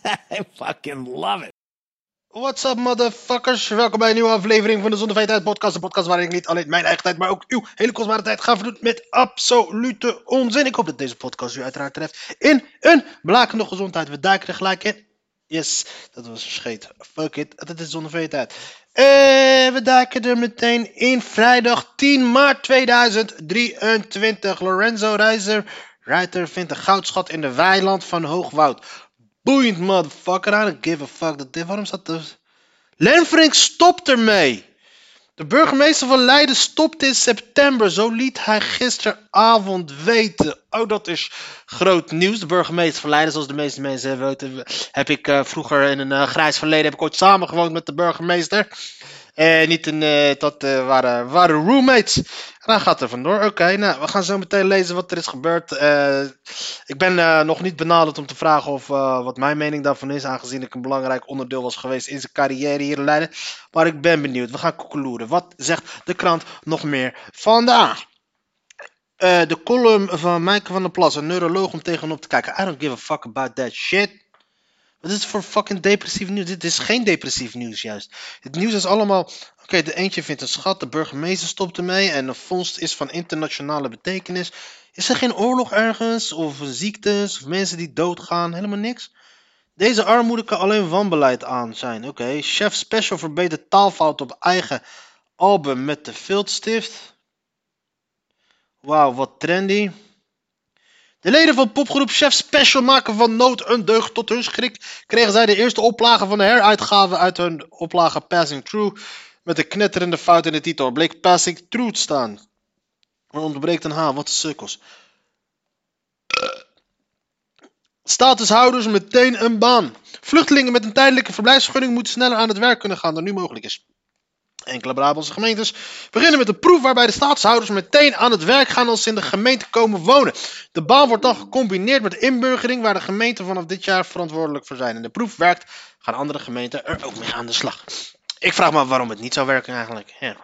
I fucking love it. What's up, motherfuckers? Welkom bij een nieuwe aflevering van de Zonder Feitheid podcast. Een podcast waarin ik niet alleen mijn eigen tijd, maar ook uw hele kostbare tijd ga verdoen met absolute onzin. Ik hoop dat deze podcast u uiteraard treft in een blakende gezondheid. We duiken er gelijk in. Yes, dat was scheet. Fuck it, dat is Zonder Feitheid. Eh, we duiken er meteen in. Vrijdag 10 maart 2023. Lorenzo Reiser, Reiter vindt een goudschat in de weiland van Hoogwoud. Boeiend, motherfucker. I don't give a fuck. Dat waarom staat er... Lenfrink stopt ermee. De burgemeester van Leiden stopt in september. Zo liet hij gisteravond weten. Oh, dat is groot nieuws. De burgemeester van Leiden, zoals de meeste mensen weten, heb ik eh, vroeger in een eh, grijs verleden heb ik ooit samengewoond met de burgemeester. En niet een, eh, dat waren, waren roommates. En dan gaat er vandoor. Oké, nou, we gaan zo meteen lezen wat er is gebeurd. Eh, ik ben eh, nog niet benaderd om te vragen of, eh, wat mijn mening daarvan is, aangezien ik een belangrijk onderdeel was geweest in zijn carrière hier in Leiden. Maar ik ben benieuwd. We gaan koekeloeren. Wat zegt de krant nog meer vandaag? De column van Maaike van der Plas, een neuroloog om tegenop te kijken. I don't give a fuck about that shit. Wat is het voor fucking depressief nieuws? Dit is geen depressief nieuws juist. Het nieuws is allemaal... Oké, de eentje vindt een schat, de burgemeester stopt ermee... en de vondst is van internationale betekenis. Is er geen oorlog ergens? Of ziektes? Of mensen die doodgaan? Helemaal niks? Deze armoede kan alleen wanbeleid aan zijn. Oké, chef special verbetert taalfout op eigen album met de viltstift. Wauw, wat trendy. De leden van popgroep Chef Special maken van nood een deugd. Tot hun schrik kregen zij de eerste oplage van de heruitgave uit hun oplage Passing Through. Met een knetterende fout in de titel. Bleek Passing te staan. Er ontbreekt een H, wat een sukkels. Statushouders meteen een baan. Vluchtelingen met een tijdelijke verblijfsvergunning moeten sneller aan het werk kunnen gaan dan nu mogelijk is. Enkele Brabantse gemeentes beginnen met een proef waarbij de staatshouders meteen aan het werk gaan als ze in de gemeente komen wonen. De baan wordt dan gecombineerd met inburgering waar de gemeenten vanaf dit jaar verantwoordelijk voor zijn. En de proef werkt, gaan andere gemeenten er ook mee aan de slag. Ik vraag me af waarom het niet zou werken eigenlijk. Ja.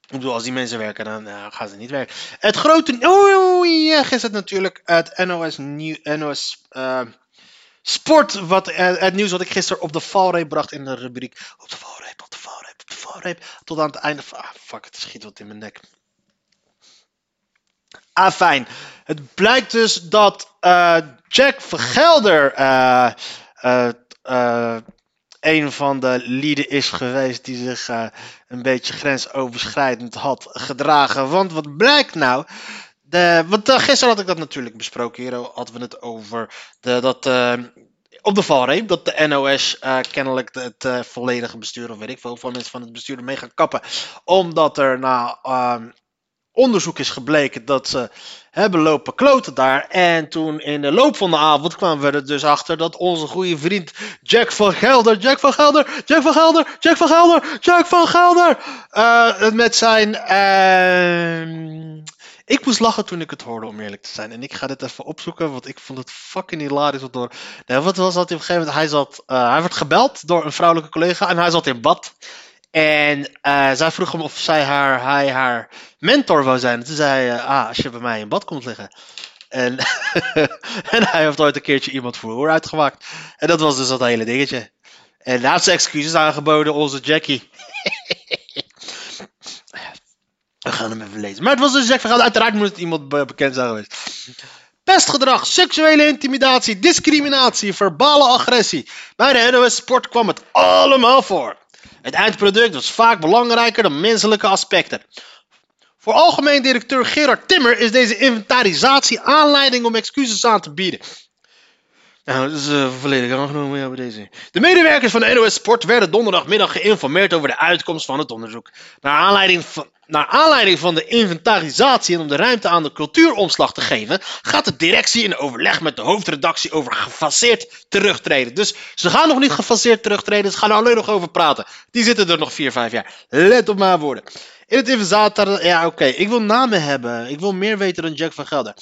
Ik bedoel, als die mensen werken, dan eh, gaan ze niet werken. Het grote... Oh ja, gisteren natuurlijk het NOS, nieuw, NOS eh, Sport. Wat, eh, het nieuws wat ik gisteren op de valreep bracht in de rubriek. Op de valreep, op de valreep, op de valreep. Tot aan het einde van... Ah, fuck, het schiet wat in mijn nek. Ah, fijn. Het blijkt dus dat Jack Vergelder een van de lieden is geweest die zich eh, een beetje grensoverschrijdend had gedragen. Want wat blijkt nou? De, want eh, gisteren had ik dat natuurlijk besproken. Hier hadden we het over de, dat. eh, op de valreep dat de NOS kennelijk het volledige bestuur, of weet ik veel, hoeveel mensen van het bestuur ermee gaan kappen. Omdat er na ehm, onderzoek is gebleken dat ze hebben lopen kloten daar. En toen in de loop van de avond kwamen we er dus achter dat onze goede vriend Jack van Gelder, Jack van Gelder, Jack van Gelder, Jack van Gelder, Jack van Gelder, eh, met zijn... ehm, ik moest lachen toen ik het hoorde, om eerlijk te zijn. En ik ga dit even opzoeken, want ik vond het fucking hilarisch. Door... Nee, wat was dat? Op een gegeven moment, hij, zat, eh, hij werd gebeld door een vrouwelijke collega en hij zat in bad. En eh, zij vroeg hem of zij haar, hij haar mentor wou zijn. En toen zei hij, ah, als je bij mij in bad komt liggen. En, en hij heeft ooit een keertje iemand voor hoor uitgemaakt. En dat was dus dat hele dingetje. En zijn excuses aangeboden, onze Jackie. We gaan hem even lezen. Maar het was dus Jack Gelder. Uiteraard moet het iemand be- bekend zijn geweest. Pestgedrag, seksuele intimidatie, discriminatie, verbale agressie. Bij de NOS Sport kwam het allemaal voor. Het eindproduct was vaak belangrijker dan menselijke aspecten. Voor algemeen directeur Gerard Timmer is deze inventarisatie aanleiding om excuses aan te bieden. Nou, dat is eh, volledig aangenomen ja, bij deze. De medewerkers van de NOS Sport werden donderdagmiddag geïnformeerd over de uitkomst van het onderzoek. Naar aanleiding van, Naar aanleiding van de inventarisatie en om de ruimte aan de cultuuromslag te geven, gaat de directie in overleg met de hoofdredactie over gefaseerd terugtreden. Dus ze gaan nog niet gefaseerd terugtreden, ze gaan er alleen nog over praten. Die zitten er nog 4, 5 jaar. Let op mijn woorden. In het inventaris, ja oké, ik wil namen hebben. Ik wil meer weten dan Jack van Gelder.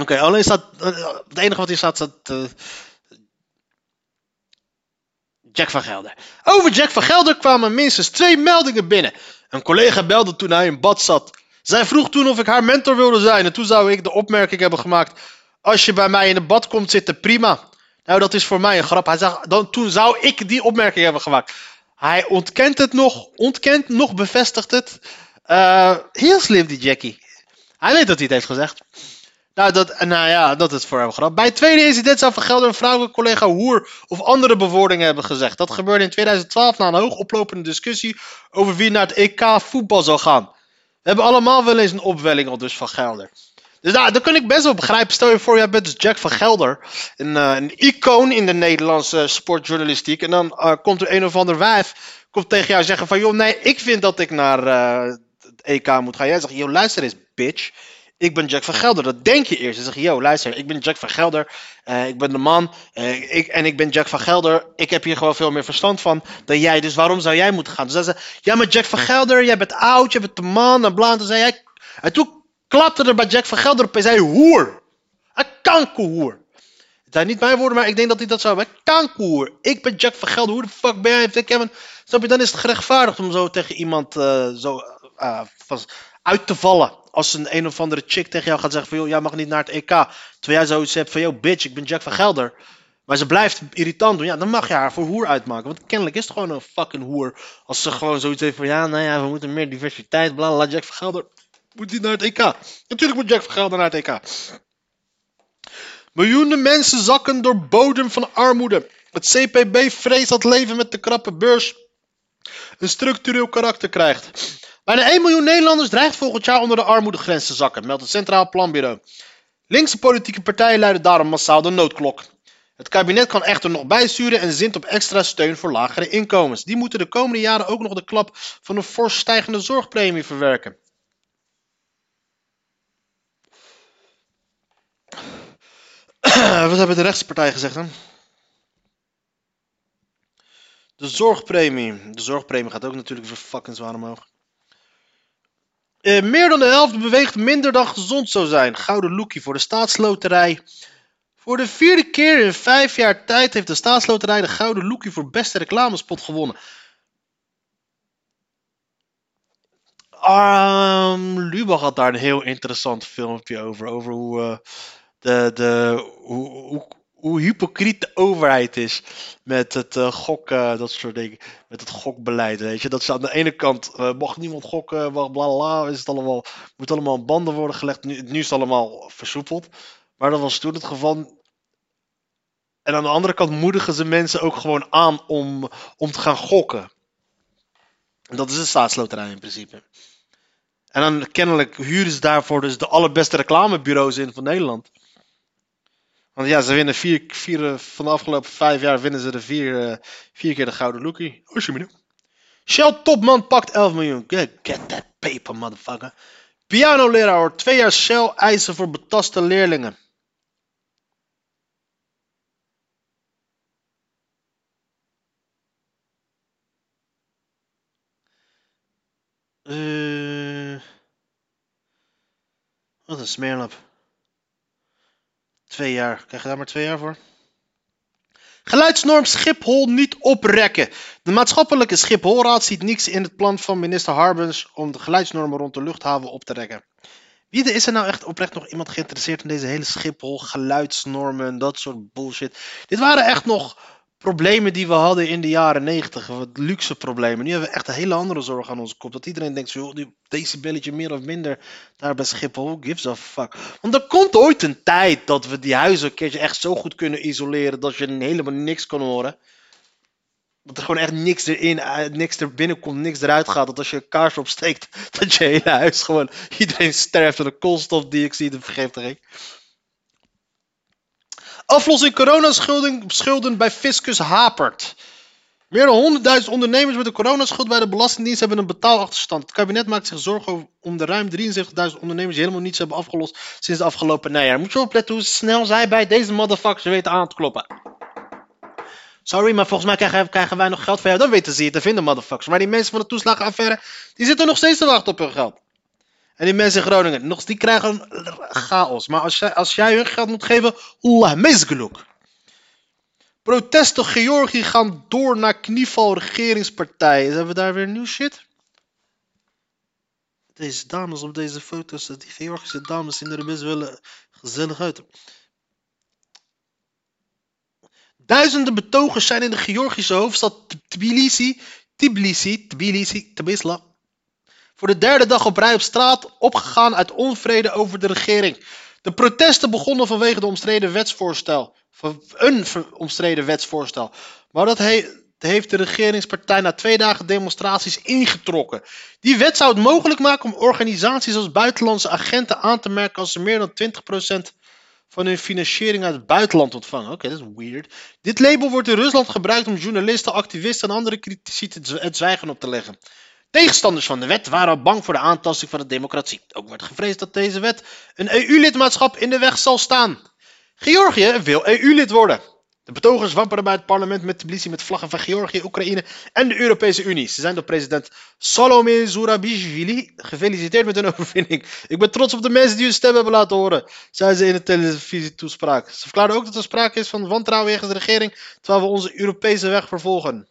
Oké, alleen staat, eh, het enige wat hier staat, staat eh, Jack van Gelder. Over Jack van Gelder kwamen minstens twee meldingen binnen. Een collega belde toen hij in bad zat. Zij vroeg toen of ik haar mentor wilde zijn. En toen zou ik de opmerking hebben gemaakt: Als je bij mij in het bad komt zitten, prima. Nou, dat is voor mij een grap. Hij zegt, dan, toen zou ik die opmerking hebben gemaakt. Hij ontkent het nog, ontkent nog, bevestigt het. Eh, heel slim, die Jackie. Hij weet dat hij het heeft gezegd. Nou, dat, nou ja, dat is voor hem grap. Bij tweede incident zou Van Gelder een vrouwelijke collega hoer of andere bewoordingen hebben gezegd. Dat gebeurde in 2012 na een hoogoplopende discussie over wie naar het EK voetbal zou gaan. We hebben allemaal wel eens een opwelling al dus Van Gelder. Dus nou, daar kun ik best wel begrijpen. Stel je voor, jij bent dus Jack van Gelder. Een, uh, een icoon in de Nederlandse sportjournalistiek. En dan uh, komt er een of ander wijf komt tegen jou zeggen van... joh, nee, ik vind dat ik naar uh, het EK moet gaan. Jij zegt, joh, luister eens, bitch ik ben Jack van Gelder. Dat denk je eerst. Dan zeg je, yo, luister, ik ben Jack van Gelder. Uh, ik ben de man. Uh, ik, en ik ben Jack van Gelder. Ik heb hier gewoon veel meer verstand van dan jij. Dus waarom zou jij moeten gaan? Dus dan zei ze, ja, maar Jack van Gelder, jij bent oud, jij bent de man. En bla. En zei hij, en toen klapte er bij Jack van Gelder op en zei, hoer. Een kankerhoer. Het zijn niet mijn woorden, maar ik denk dat hij dat zou hebben. Kankerhoer. Ik ben Jack van Gelder. Hoe de fuck ben jij? Snap je, dan is het gerechtvaardigd om zo tegen iemand uh, zo uit te vallen als een een of andere chick tegen jou gaat zeggen van... joh, jij mag niet naar het EK. Terwijl jij zoiets hebt van... yo, bitch, ik ben Jack van Gelder. Maar ze blijft irritant doen. Ja, dan mag je haar voor hoer uitmaken. Want kennelijk is het gewoon een fucking hoer. Als ze gewoon zoiets heeft van... ja, nou ja, we moeten meer diversiteit. Bla, bla, Jack van Gelder moet niet naar het EK. Natuurlijk moet Jack van Gelder naar het EK. Miljoenen mensen zakken door bodem van armoede. Het CPB vreest dat leven met de krappe beurs een structureel karakter krijgt. Bijna 1 miljoen Nederlanders dreigt volgend jaar onder de armoedegrens te zakken, meldt het Centraal Planbureau. Linkse politieke partijen luiden daarom massaal de noodklok. Het kabinet kan echter nog bijsturen en zint op extra steun voor lagere inkomens. Die moeten de komende jaren ook nog de klap van een fors stijgende zorgpremie verwerken. Wat hebben de rechtse partijen gezegd dan? De zorgpremie. De zorgpremie gaat ook natuurlijk weer fucking zwaar omhoog. Uh, meer dan de helft beweegt minder dan gezond zou zijn. Gouden lookie voor de staatsloterij. Voor de vierde keer in vijf jaar tijd heeft de staatsloterij de Gouden Lookie voor beste reclamespot gewonnen. Um, had daar een heel interessant filmpje over. Over hoe, uh, de, de, hoe, hoe hypocriet de overheid is met het uh, gok, uh, dat soort dingen, met het gokbeleid, weet je. Dat ze aan de ene kant, uh, mag niemand gokken, bla bla bla, is het allemaal, moet allemaal banden worden gelegd. Nu, is het allemaal versoepeld. Maar dat was toen het geval. En aan de andere kant moedigen ze mensen ook gewoon aan om, om te gaan gokken. Dat is een staatsloterij in principe. En dan kennelijk huren ze daarvoor dus de allerbeste reclamebureaus in van Nederland. Want ja, ze winnen vier, vier van de afgelopen vijf jaar winnen ze de vier, uh, vier keer de gouden lookie. Alsjeblieft. Shell topman pakt 11 miljoen. Get, get that paper, motherfucker. Pianoleraar hoort twee jaar Shell eisen voor betaste leerlingen. Uh, wat een smeerlap. Twee jaar. Krijg je daar maar twee jaar voor? Geluidsnorm Schiphol niet oprekken. De maatschappelijke Schipholraad ziet niks in het plan van minister Harbens om de geluidsnormen rond de luchthaven op te rekken. Wie is er nou echt oprecht nog iemand geïnteresseerd in deze hele Schiphol, geluidsnormen en dat soort bullshit? Dit waren echt nog problemen die we hadden in de jaren 90, wat luxe problemen. Nu hebben we echt een hele andere zorg aan onze kop. Dat iedereen denkt, zo, deze belletje meer of minder daar bij Schiphol, who gives a fuck. Want er komt ooit een tijd dat we die huizen echt zo goed kunnen isoleren dat je helemaal niks kan horen. Dat er gewoon echt niks erin, niks er binnenkomt, niks eruit gaat. Dat als je een kaars opsteekt, dat je hele huis gewoon, iedereen sterft aan de koolstofdioxide vergiftiging. Aflossing coronaschulden schulden bij fiscus hapert. Meer dan 100.000 ondernemers met een coronaschuld bij de Belastingdienst hebben een betaalachterstand. Het kabinet maakt zich zorgen om de ruim 73.000 ondernemers die helemaal niets hebben afgelost sinds de afgelopen najaar. Moet je opletten hoe snel zij bij deze motherfuckers weten aan te kloppen. Sorry, maar volgens mij krijgen, krijgen wij nog geld van jou. Dan weten ze je te vinden, motherfuckers. Maar die mensen van de toeslagenaffaire, die zitten nog steeds te wachten op hun geld. En die mensen in Groningen, nog, die krijgen chaos. Maar als jij, als jij hun geld moet geven, Allah, meesgeluk. Protesten Georgië gaan door naar knieval regeringspartijen. Hebben we daar weer nieuw shit? Deze dames op deze foto's, die Georgische dames zien er best wel eh, gezellig uit. Duizenden betogers zijn in de Georgische hoofdstad Tbilisi, Tbilisi, Tbilisi, Tbilisla, voor de derde dag op rij op straat opgegaan uit onvrede over de regering. De protesten begonnen vanwege de omstreden wetsvoorstel. Een omstreden wetsvoorstel. Maar dat he- heeft de regeringspartij na twee dagen demonstraties ingetrokken. Die wet zou het mogelijk maken om organisaties als buitenlandse agenten aan te merken als ze meer dan 20% van hun financiering uit het buitenland ontvangen. Oké, dat is weird. Dit label wordt in Rusland gebruikt om journalisten, activisten en andere critici het zwijgen op te leggen. Tegenstanders van de wet waren bang voor de aantasting van de democratie. Ook werd gevreesd dat deze wet een EU-lidmaatschap in de weg zal staan. Georgië wil EU-lid worden. De betogers wapperen bij het parlement met Tbilisi met vlaggen van Georgië, Oekraïne en de Europese Unie. Ze zijn door president Salome Zurabishvili gefeliciteerd met hun overwinning. Ik ben trots op de mensen die hun stem hebben laten horen, zei ze in een televisietoespraak. Ze verklaarde ook dat er sprake is van wantrouwen tegen de regering, terwijl we onze Europese weg vervolgen.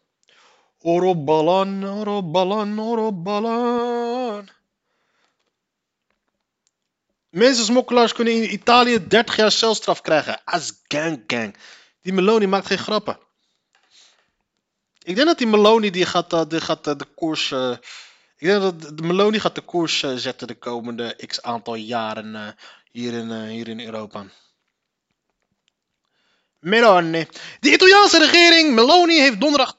Orobalan, orobalan, orobalan. Mensensmokkelaars kunnen in Italië 30 jaar celstraf krijgen. As gang gang. Die Meloni maakt geen grappen. Ik denk dat die Meloni die gaat, eh, die gaat eh, de koers. eh, ik denk dat de- Meloni gaat de koers zetten de komende x aantal jaren hier, in, hier in Europa. Meloni. De Italiaanse regering Meloni heeft donderdag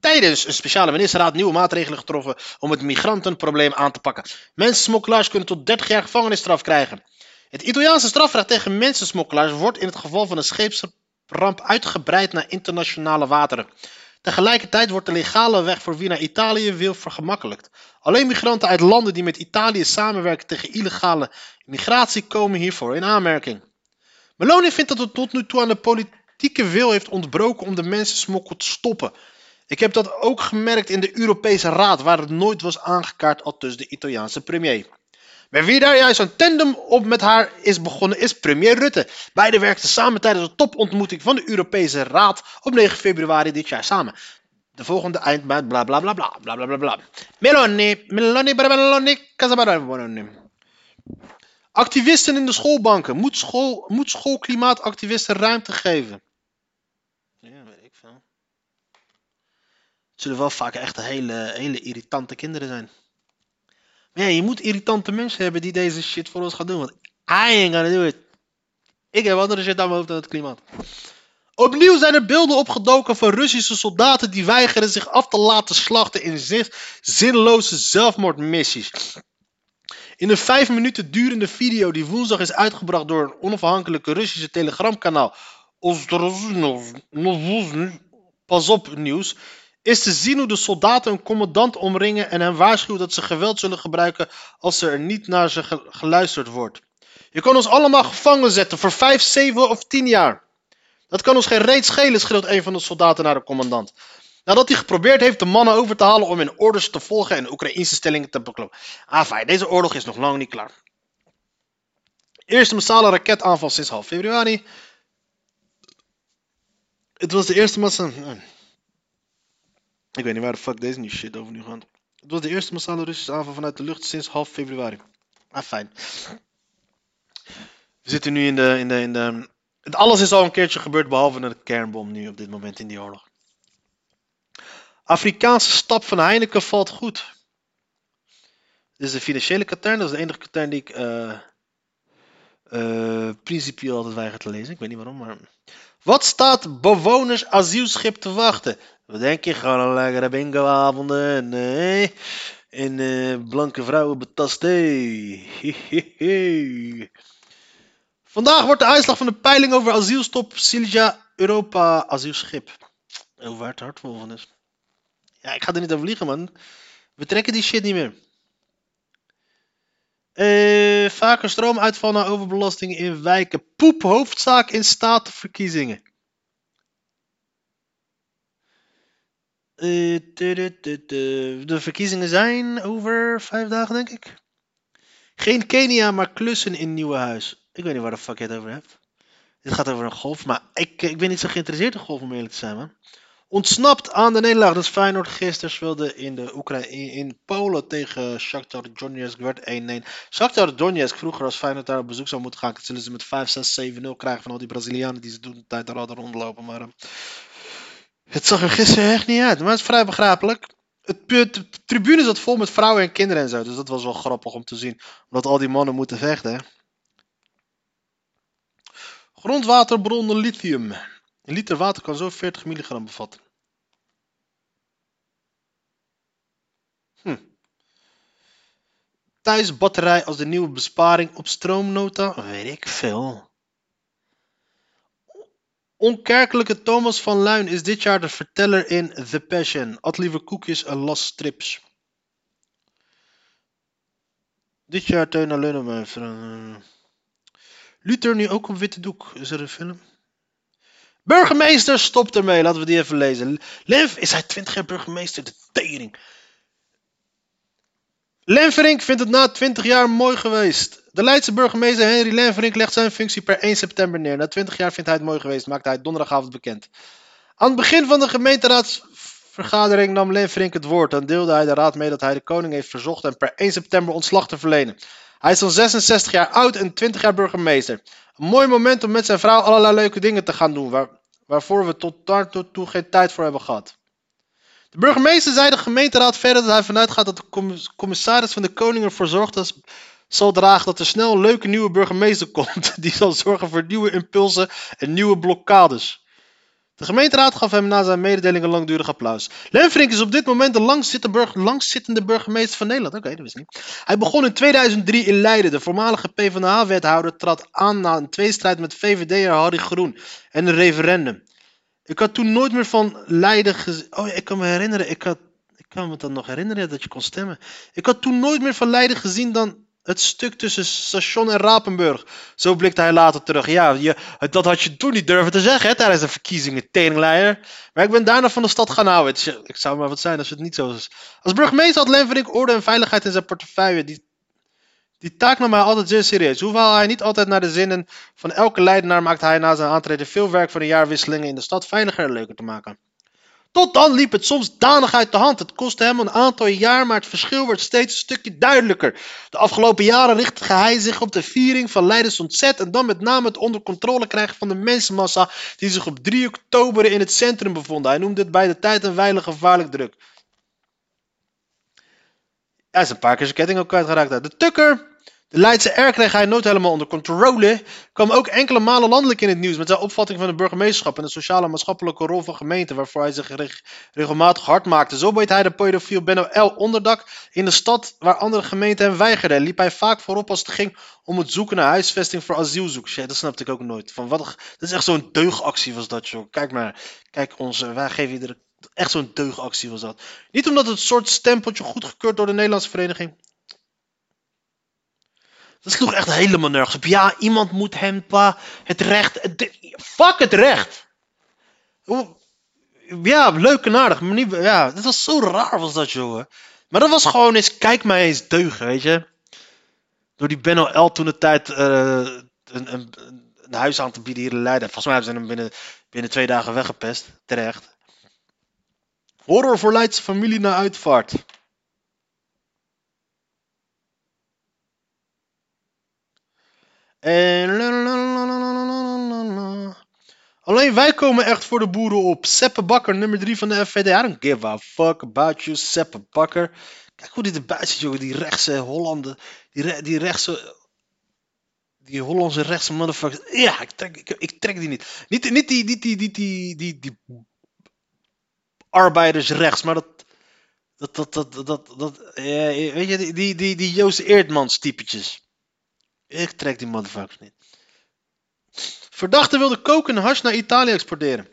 tijdens een speciale ministerraad nieuwe maatregelen getroffen om het migrantenprobleem aan te pakken. Mensensmokkelaars kunnen tot 30 jaar gevangenisstraf krijgen. Het Italiaanse strafrecht tegen mensensmokkelaars wordt in het geval van een scheepsramp uitgebreid naar internationale wateren. Tegelijkertijd wordt de legale weg voor wie naar Italië wil vergemakkelijkt. Alleen migranten uit landen die met Italië samenwerken tegen illegale migratie komen hiervoor in aanmerking. Meloni vindt dat het tot nu toe aan de politieke wil heeft ontbroken om de mensensmokkel te stoppen. Ik heb dat ook gemerkt in de Europese Raad, waar het nooit was aangekaart, al dus de Italiaanse premier. Maar wie daar juist een tandem op met haar is begonnen, is premier Rutte. Beiden werkten samen tijdens de topontmoeting van de Europese Raad op 9 februari dit jaar samen. De volgende eindmaat, bla bla bla bla bla bla bla bla. Meloni, Meloni, Meloni, Meloni. Activisten in de schoolbanken. Moet, school, moet schoolklimaatactivisten ruimte geven? Ja, weet ik veel. Het zullen wel vaak echt hele, hele irritante kinderen zijn. Maar ja, je moet irritante mensen hebben die deze shit voor ons gaan doen. Want I ain't gonna do it. Ik heb andere shit aan mijn hoofd dan het klimaat. Opnieuw zijn er beelden opgedoken van Russische soldaten die weigeren zich af te laten slachten in zin- zinloze zelfmoordmissies. In een vijf minuten durende video die woensdag is uitgebracht door een onafhankelijke Russische telegramkanaal Pas op nieuws, is te zien hoe de soldaten een commandant omringen en hem waarschuwen dat ze geweld zullen gebruiken als er niet naar ze ge- geluisterd wordt. Je kan ons allemaal gevangen zetten voor 5, 7 of 10 jaar. Dat kan ons geen reet schelen, schreeuwt een van de soldaten naar de commandant. Nadat hij geprobeerd heeft de mannen over te halen om hun orders te volgen en Oekraïnse stellingen te bekloppen. Ah, fijn, deze oorlog is nog lang niet klaar. Eerste massale raketaanval sinds half februari. Het was de eerste massa... Ik weet niet waar de fuck deze nu shit over nu gaat. Het was de eerste massale Russische aanval vanuit de lucht sinds half februari. Ah, fijn. We zitten nu in de, in de, in de... Alles is al een keertje gebeurd behalve de kernbom nu op dit moment in die oorlog. Afrikaanse stap van Heineken valt goed. Dit is de financiële katern. Dat is de enige katern die ik eh eh, principieel altijd weiger te lezen. Ik weet niet waarom, maar... Wat staat bewoners asielschip te wachten? Wat denk je? Gewoon een lekkere bingoavonden. Nee. En eh, blanke vrouwen betast. Vandaag wordt de uitslag van de peiling over asielstop Silja Europa asielschip. Oh, waar het hart vol van is. Ja, ik ga er niet over liegen, man. We trekken die shit niet meer. Eh, vaker stroomuitval na overbelasting in wijken. Poep, hoofdzaak in statenverkiezingen. De verkiezingen zijn over vijf dagen, denk ik. Geen Kenia, maar klussen in Nieuwenhuis. Ik weet niet waar de fuck je het over hebt. Dit gaat over een golf, maar ik, ik ben niet zo geïnteresseerd in golf om eerlijk te zijn, man. Ontsnapt aan de nederlaag. Dus Feyenoord gisteren speelde in, de Oekraïne, in, Polen tegen Shakhtar Donetsk. werd 1-1. Shakhtar Donetsk, vroeger als Feyenoord daar op bezoek zou moeten gaan, zullen ze met 5, 6, 7, 0 krijgen van al die Brazilianen die ze toen de tijd daar hadden rondlopen. Maar uh, het zag er gisteren echt niet uit, maar het is vrij begrijpelijk. Het, de tribune zat vol met vrouwen en kinderen en zo, dus dat was wel grappig om te zien. Omdat al die mannen moeten vechten. Grondwaterbronnen lithium. Een liter water kan zo 40 milligram bevatten. Hm. Thuisbatterij als de nieuwe besparing op stroomnota? Weet ik veel. Onkerkelijke Thomas van Luin is dit jaar de verteller in The Passion. At liever koekjes en las strips. Dit jaar Teun Leunemeyer. Luther nu ook op witte doek. Is er een film? Burgemeester, stop ermee. Laten we die even lezen. Lev, is hij 20 jaar burgemeester? De tering. Lenverink vindt het na 20 jaar mooi geweest. De Leidse burgemeester Henry Lenverink legt zijn functie per 1 september neer. Na 20 jaar vindt hij het mooi geweest, maakte hij donderdagavond bekend. Aan het begin van de gemeenteraadsvergadering nam Lenverink het woord. Dan deelde hij de raad mee dat hij de koning heeft verzocht hem per 1 september ontslag te verlenen. Hij is al 66 jaar oud en 20 jaar burgemeester. Een mooi moment om met zijn vrouw allerlei leuke dingen te gaan doen, waar, waarvoor we tot daartoe geen tijd voor hebben gehad. De burgemeester zei de gemeenteraad verder dat hij vanuit gaat dat de commissaris van de koning ervoor zorgt dat zal dragen dat er snel een leuke nieuwe burgemeester komt. Die zal zorgen voor nieuwe impulsen en nieuwe blokkades. De gemeenteraad gaf hem na zijn mededeling een langdurig applaus. Lenfrink is op dit moment de langzittende burgemeester van Nederland. Oké, dat wist ik niet. Hij begon in 2003 in Leiden. De voormalige PvdA-wethouder trad aan na een tweestrijd met VVD'er Harry Groen en een referendum. Ik had toen nooit meer van Leiden gezien. Oh, ik kan me herinneren. Ik, had, ik kan me dan nog herinneren dat je kon stemmen. Ik had toen nooit meer van Leiden gezien dan het stuk tussen station en Rapenburg. Zo blikte hij later terug. Ja, je, dat had je toen niet durven te zeggen hè, tijdens de verkiezingen, teringleier. Maar ik ben daarna van de stad gaan houden. Ik zou maar wat zijn als het niet zo is. Als burgemeester had Lenverink orde en veiligheid in zijn portefeuille. Die, die taak nam hij altijd zeer serieus. Hoewel hij niet altijd naar de zinnen van elke leidenaar maakte hij na zijn aantreden veel werk van de jaarwisselingen in de stad veiliger en leuker te maken. Tot dan liep het soms danig uit de hand. Het kostte hem een aantal jaar, maar het verschil werd steeds een stukje duidelijker. De afgelopen jaren richtte hij zich op de viering van Leidens ontzet en dan met name het onder controle krijgen van de mensenmassa die zich op 3 oktober in het centrum bevonden. Hij noemde het bij de tijd een weinig gevaarlijk druk. Hij is een paar keer zijn ketting ook kwijtgeraakt. De tukker de Leidse R kreeg hij nooit helemaal onder controle. Kwam ook enkele malen landelijk in het nieuws met zijn opvatting van de burgemeesterschap en de sociale maatschappelijke rol van gemeenten, waarvoor hij zich regelmatig hard maakte. Zo bood hij de pedofiel Benno L. onderdak in de stad waar andere gemeenten hem weigerden. Liep hij vaak voorop als het ging om het zoeken naar huisvesting voor asielzoekers. Ja, dat snapte ik ook nooit. Van wat, dat is echt zo'n deugactie was dat, joh. Kijk maar. Kijk, onze, wij geven iedere Echt zo'n deugactie was dat. Niet omdat het soort stempeltje goedgekeurd door de Nederlandse vereniging. Dat sloeg echt helemaal nergens op. Ja, iemand moet hem pa het recht. fuck het recht! Ja, leuk en aardig, maar niet. Ja, dat was zo raar, was dat, jongen. Maar dat was gewoon eens, kijk mij eens deugen, weet je. Door die Benno L toen de tijd uh, een, een, een, huis aan te bieden hier in Leiden. Volgens mij hebben ze hem binnen, binnen twee dagen weggepest. Terecht. Horror voor Leidse familie naar uitvaart. En... Alleen wij komen echt voor de boeren op. Seppe Bakker, nummer 3 van de FVD. I don't give a fuck about you, Seppe Bakker. Kijk hoe dit erbij ziet, jongen. Die rechtse Hollanden. Die, die rechtse... Die Hollandse rechtse motherfuckers. Ja, ik trek, ik, trek die niet. Niet, niet die, die, die, die, die, die, die maar dat... Dat, dat, dat, dat, dat, weet je, die, die, die, die Joost Eerdmans typetjes. Ik trek die motherfuckers niet. Verdachte wilde koken en hash naar Italië exporteren.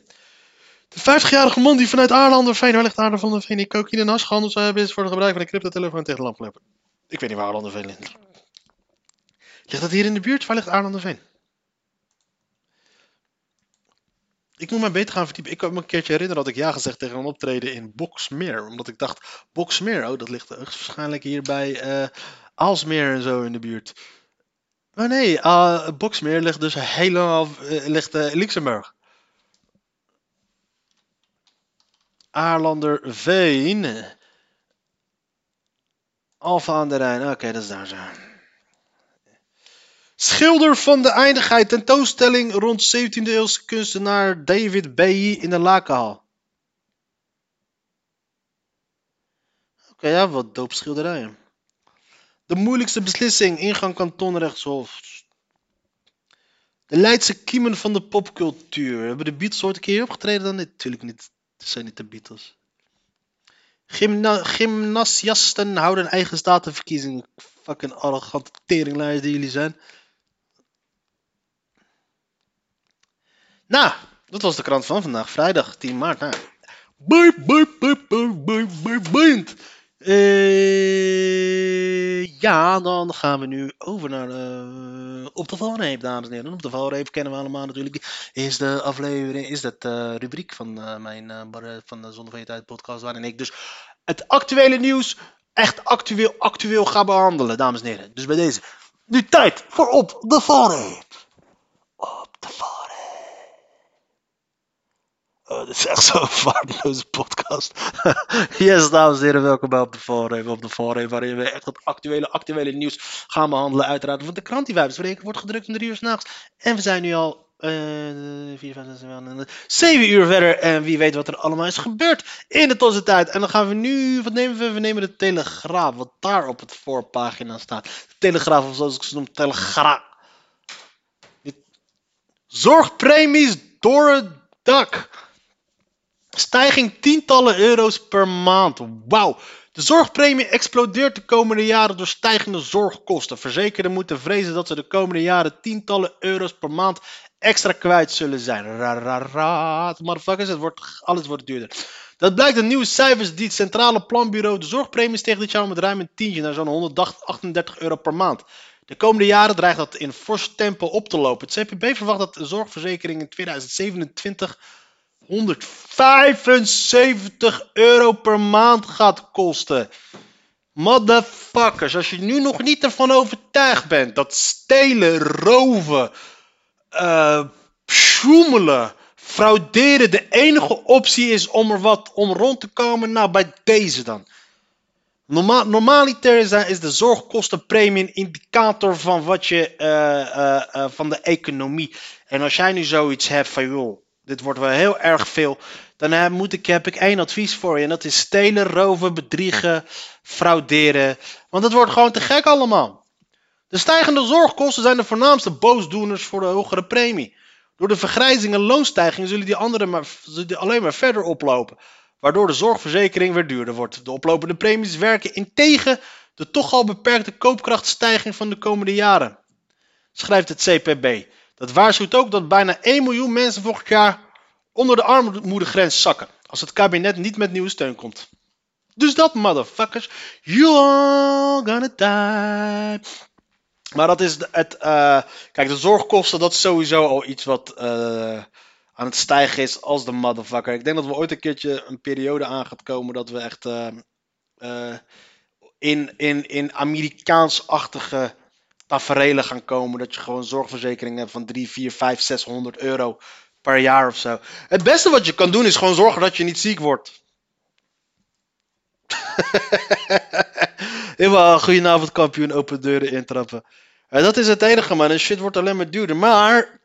De 50-jarige man die vanuit Aarlanderveen, waar ligt Aarlanderveen, die cocaïne en hash gehandeld zou hebben, is voor het gebruik van een cryptotelefoon tegen de lampkleppen. Ik weet niet waar Aarlanderveen ligt. Ligt dat hier in de buurt? Waar ligt Aarlanderveen? Ik moet mij beter gaan verdiepen. Ik kan me een keertje herinneren dat ik ja gezegd tegen een optreden in Boksmeer. Omdat ik dacht, Boksmeer, oh dat ligt waarschijnlijk hier bij eh Aalsmeer en zo in de buurt. Maar nee, uh, Boksmeer ligt dus helemaal eh, ligt, eh, Luxemburg. Aarlanderveen. Alfa aan de Rijn. Oké, dat is daar zo. Schilder van de eindigheid. Tentoonstelling rond 17e eeuwse kunstenaar David Bailly in de Lakenhal. Oké, ja, wat doop schilderijen. De moeilijkste beslissing. Ingang kantonrechtshof. De Leidse kiemen van de popcultuur. Hebben de Beatles ooit een keer opgetreden dan? Natuurlijk niet. Het zijn niet de Beatles. Gymna gymnasiasten houden eigen statenverkiezing. Fucking arrogante teringlijst die jullie zijn. Nou, dat was de krant van vandaag, vrijdag 10 maart. Nou, bye, bye, bye, bye, bye, bye, bye. Eh, ja, dan gaan we nu over naar eh, Op de Valreep, dames en heren. Op de Valreep kennen we allemaal natuurlijk. Is de aflevering, is dat de rubriek van mijn van de Tijd podcast, waarin ik dus het actuele nieuws echt actueel, actueel ga behandelen, dames en heren. Dus bij deze, nu tijd voor Op de Valreep. Op de Valreep. Oh, dit is echt zo'n waardeloze podcast. yes, dames en heren, welkom bij Op de Valreep. Op de Valreep, waarin we echt het actuele, actuele nieuws gaan behandelen. Uiteraard, want de krant die wij bespreken wordt gedrukt om drie uur s'nachts. En we zijn nu al eh 4, 5, 6, 7, 7 uur verder. En wie weet wat er allemaal is gebeurd in de tussentijd. En dan gaan we nu, wat nemen we? We nemen de Telegraaf, wat daar op het voorpagina staat. De Telegraaf, of zoals ik ze noem, Telegraaf. Zorgpremies door het dak. Stijging tientallen euro's per maand. Wauw. De zorgpremie explodeert de komende jaren door stijgende zorgkosten. Verzekerden moeten vrezen dat ze de komende jaren tientallen euro's per maand extra kwijt zullen zijn. Rarara, motherfuckers, het wordt, alles wordt duurder. Dat blijkt uit nieuwe cijfers die het Centrale Planbureau de zorgpremie steeg dit jaar met ruim een tientje naar zo'n 138 euro per maand. De komende jaren dreigt dat in fors tempo op te lopen. Het CPB verwacht dat de zorgverzekering in 2027 175 euro per maand gaat kosten. Motherfuckers, als je nu nog niet ervan overtuigd bent dat stelen, roven, sjoemelen, frauderen de enige optie is om er wat om rond te komen, nou bij deze dan. Norma normaliter is, de zorgkostenpremie een indicator van wat je eh, eh, van de economie. En als jij nu zoiets hebt van joh, dit wordt wel heel erg veel, dan moet ik, heb ik één advies voor je. En dat is stelen, roven, bedriegen, frauderen. Want het wordt gewoon te gek allemaal. De stijgende zorgkosten zijn de voornaamste boosdoeners voor de hogere premie. Door de vergrijzing en loonstijging zullen die, anderen maar, die alleen maar verder oplopen. Waardoor de zorgverzekering weer duurder wordt. De oplopende premies werken in tegen de toch al beperkte koopkrachtstijging van de komende jaren. Schrijft het CPB. Dat waarschuwt ook dat bijna 1 miljoen mensen volgend jaar onder de armoedegrens zakken. Als het kabinet niet met nieuwe steun komt. Dus dat, motherfuckers. You all gonna die. Maar dat is het. eh, kijk, de zorgkosten, dat is sowieso al iets wat eh, aan het stijgen is als de motherfucker. Ik denk dat we ooit een keertje een periode aan gaat komen dat we echt eh, in, in, in Amerikaans-achtige taferelen gaan komen. Dat je gewoon zorgverzekering hebt van 3, 4, 5, 600 euro per jaar of zo. Het beste wat je kan doen is gewoon zorgen dat je niet ziek wordt. Helemaal, goedenavond kampioen, open deuren intrappen. En dat is het enige man, en shit wordt alleen maar duurder. Maar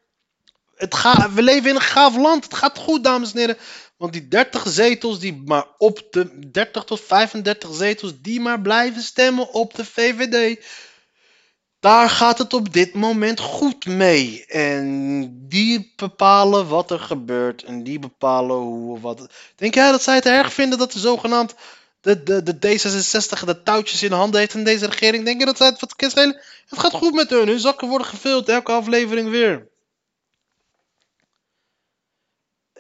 het ga, we leven in een gaaf land, het gaat goed dames en heren. Want die 30 zetels, die maar op de 30 tot 35 zetels, die maar blijven stemmen op de VVD. Daar gaat het op dit moment goed mee. En die bepalen wat er gebeurt. En die bepalen hoe wat. Denk jij dat zij het erg vinden dat de zogenaamd de, de, de D66 de touwtjes in handen heeft in deze regering? Denk je dat zij het wat? Het gaat goed met hun. Hun zakken worden gevuld. Elke aflevering weer.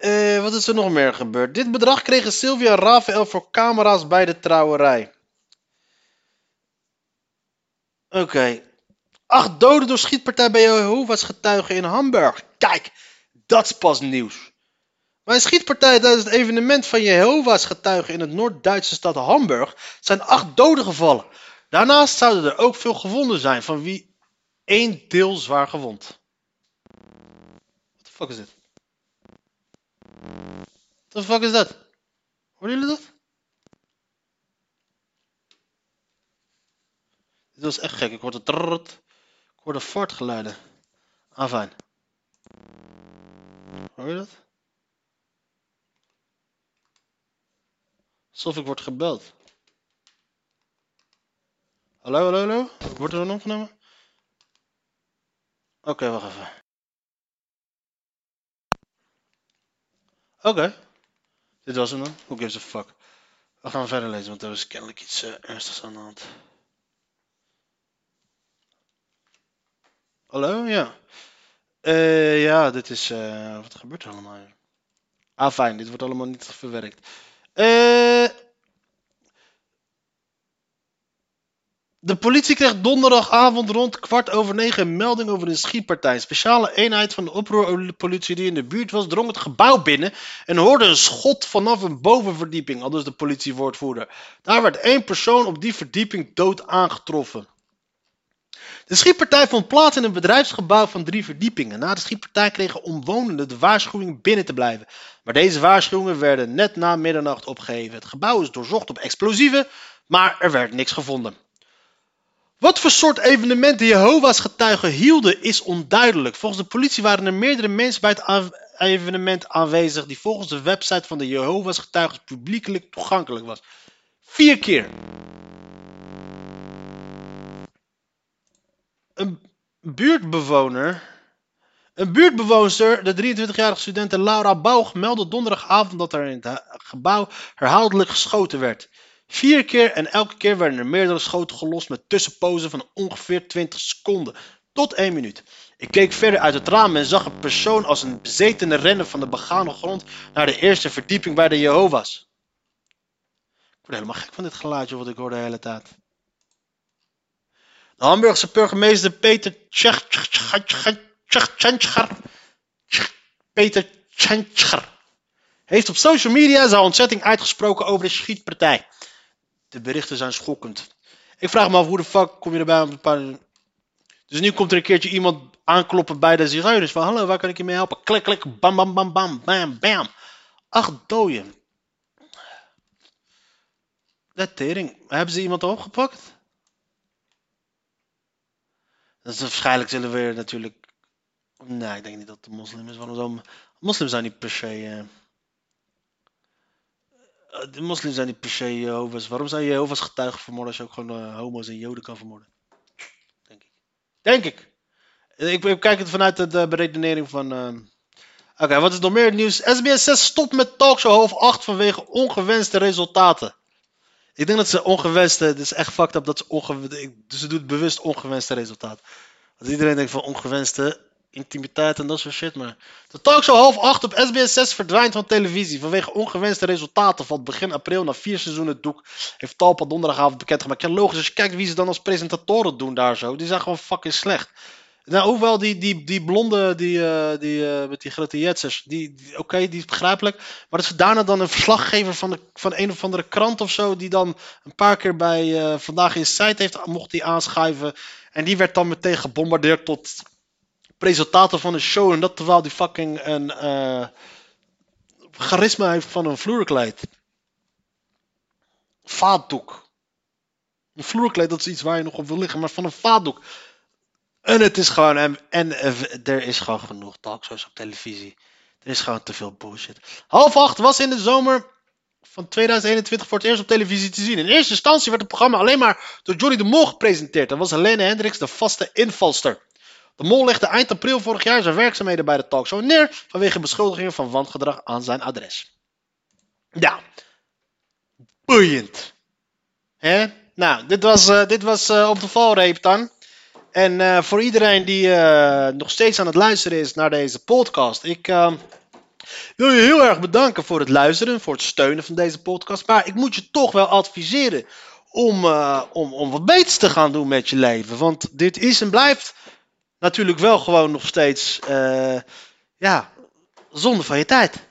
Wat wat is er nog meer gebeurd? Dit bedrag kregen Sylvia en Rafael voor camera's bij de trouwerij. Oké. Acht doden door schietpartij bij Jehovah's getuigen in Hamburg. Kijk, dat is pas nieuws. Bij een schietpartij tijdens het evenement van Jehovah's getuigen in het Noord-Duitse stad Hamburg zijn acht doden gevallen. Daarnaast zouden er ook veel gewonden zijn, van wie één deel zwaar gewond. What the fuck is dit? What the fuck is dat? Hoorden jullie dat? Dit was echt gek. Ik hoorde trrrt. Ik hoorde fartgeluiden. Ah, fijn. Hoor je dat? Alsof ik word gebeld. Hallo, hallo, hallo? Wordt er dan opgenomen? Oké, wacht even. Oké. Dit was hem dan. Who gives a fuck? We gaan verder lezen, want er is kennelijk iets eh, ernstigs aan de hand. Hallo? Ja. Eh, ja, dit is... eh, wat gebeurt er allemaal? Ah, fijn. Dit wordt allemaal niet verwerkt. Eh... De politie kreeg donderdagavond rond kwart over negen een melding over een schietpartij. Een speciale eenheid van de oproerpolitie die in de buurt was, drong het gebouw binnen en hoorde een schot vanaf een bovenverdieping, aldus de politiewoordvoerder. Daar werd één persoon op die verdieping dood aangetroffen. De schietpartij vond plaats in een bedrijfsgebouw van drie verdiepingen. Na de schietpartij kregen omwonenden de waarschuwing binnen te blijven. Maar deze waarschuwingen werden net na middernacht opgeheven. Het gebouw is doorzocht op explosieven, maar er werd niks gevonden. Wat voor soort evenementen Jehovah's getuigen hielden is onduidelijk. Volgens de politie waren er meerdere mensen bij het evenement aanwezig die volgens de website van de Jehovah's getuigen publiekelijk toegankelijk was. Vier keer. Een buurtbewoner. Een buurtbewoonster, de 23-jarige studente Laura Boug, meldde donderdagavond dat er in het gebouw herhaaldelijk geschoten werd. Vier keer en elke keer werden er meerdere schoten gelost met tussenpozen van ongeveer 20 seconden tot 1 minuut. Ik keek verder uit het raam en zag een persoon als een bezetene rennen van de begane grond naar de eerste verdieping bij de Jehovah's. Ik word helemaal gek van dit geluidje wat ik hoor de hele tijd. De Hamburgse burgemeester Peter Tschentscher Peter Tschentscher heeft op social media zijn ontzetting uitgesproken over de schietpartij. De berichten zijn schokkend. Ik vraag me af hoe de fuck kom je erbij om een paar... Dus nu komt er een keertje iemand aankloppen bij de zigeuners van hallo, waar kan ik je mee helpen? Klik, klik, bam, bam, bam, bam, bam, bam. Acht doden. Dat tering. Hebben ze iemand opgepakt? Dat is waarschijnlijk zullen we natuurlijk... Nee, ik denk niet dat een moslim is. Waarom. Moslims zijn niet per se... eh, eh, De moslims zijn niet per se Jehovah's. Waarom je Jehovah's getuigen vermoorden als je ook gewoon eh, homo's en joden kan vermoorden? Denk ik. Denk ik. Ik, kijk het vanuit de, de beredenering van... ehm, Oké, wat is nog meer nieuws? SBS 6 stopt met talkshow half 8 vanwege ongewenste resultaten. Ik denk dat ze ongewenste... Het is echt fucked up dat ze ongewenste... Dus ze doet bewust ongewenste resultaten. Want iedereen denkt van ongewenste intimiteit en dat soort shit, maar... De talkshow half 8 op SBS 6 verdwijnt van televisie. Vanwege ongewenste resultaten valt begin april na vier seizoenen doek. Heeft Talpa donderdagavond bekendgemaakt. Ja, logisch, als je kijkt wie ze dan als presentatoren doen daar zo. Die zijn gewoon fucking slecht. Nou, hoewel die, die, die blonde, die, eh, die, eh, met die grote jetsers, die, oké, die is begrijpelijk. Maar dat is daarna dan een verslaggever van, de, van een of andere krant of zo, die dan een paar keer bij eh, Vandaag in Site heeft, mocht die aanschuiven. En die werd dan meteen gebombardeerd tot presentator van de show. En dat terwijl die fucking een charisma heeft van een vloerkleed. Vaatdoek. Een vloerkleed, dat is iets waar je nog op wil liggen, maar van een vaatdoek. En het is gewoon, en, eh, er is gewoon genoeg talkshows op televisie. Er is gewoon te veel bullshit. Half acht was in de zomer van 2021 voor het eerst op televisie te zien. In eerste instantie werd het programma alleen maar door Johnny de Mol gepresenteerd. En was Helene Hendricks de vaste invalster. De Mol legde eind april vorig jaar zijn werkzaamheden bij de talkshow neer vanwege beschuldigingen van wangedrag aan zijn adres. Ja, boeiend. Hè? Nou, dit was, eh, dit was eh, op de valreep dan. En eh, voor iedereen die eh, nog steeds aan het luisteren is naar deze podcast. Ik, eh, Ik wil je heel erg bedanken voor het luisteren, voor het steunen van deze podcast. Maar ik moet je toch wel adviseren om, eh, om, om wat beters te gaan doen met je leven. Want dit is en blijft natuurlijk wel gewoon nog steeds, ja, zonde van je tijd.